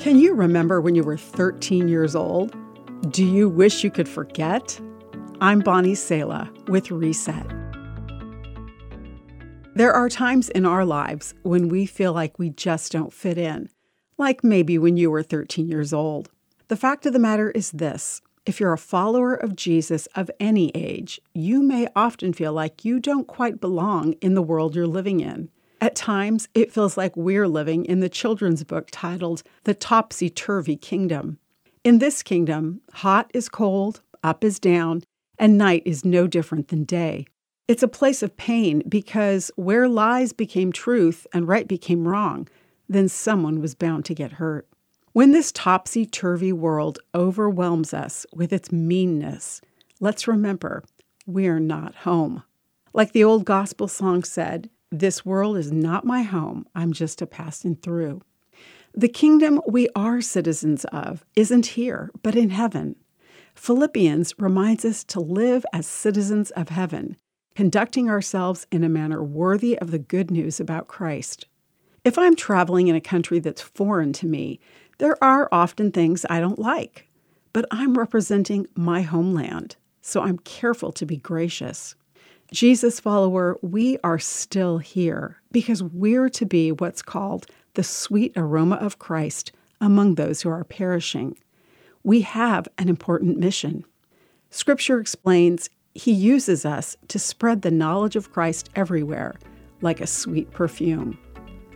Can you remember when you were 13 years old? Do you wish you could forget? I'm Bonnie Sala with Reset. There are times in our lives when we feel like we just don't fit in, like maybe when you were 13 years old. The fact of the matter is this if you're a follower of Jesus of any age, you may often feel like you don't quite belong in the world you're living in. At times, it feels like we're living in the children's book titled The Topsy Turvy Kingdom. In this kingdom, hot is cold, up is down, and night is no different than day. It's a place of pain because where lies became truth and right became wrong, then someone was bound to get hurt. When this topsy turvy world overwhelms us with its meanness, let's remember we're not home. Like the old gospel song said, This world is not my home, I'm just a passing through. The kingdom we are citizens of isn't here, but in heaven. Philippians reminds us to live as citizens of heaven, conducting ourselves in a manner worthy of the good news about Christ. If I'm traveling in a country that's foreign to me, there are often things I don't like, but I'm representing my homeland, so I'm careful to be gracious. Jesus follower, we are still here because we're to be what's called the sweet aroma of Christ among those who are perishing. We have an important mission. Scripture explains He uses us to spread the knowledge of Christ everywhere, like a sweet perfume.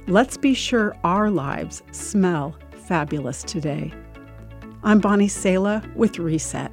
Let's be sure our lives smell fabulous today. I'm Bonnie Sala with Reset.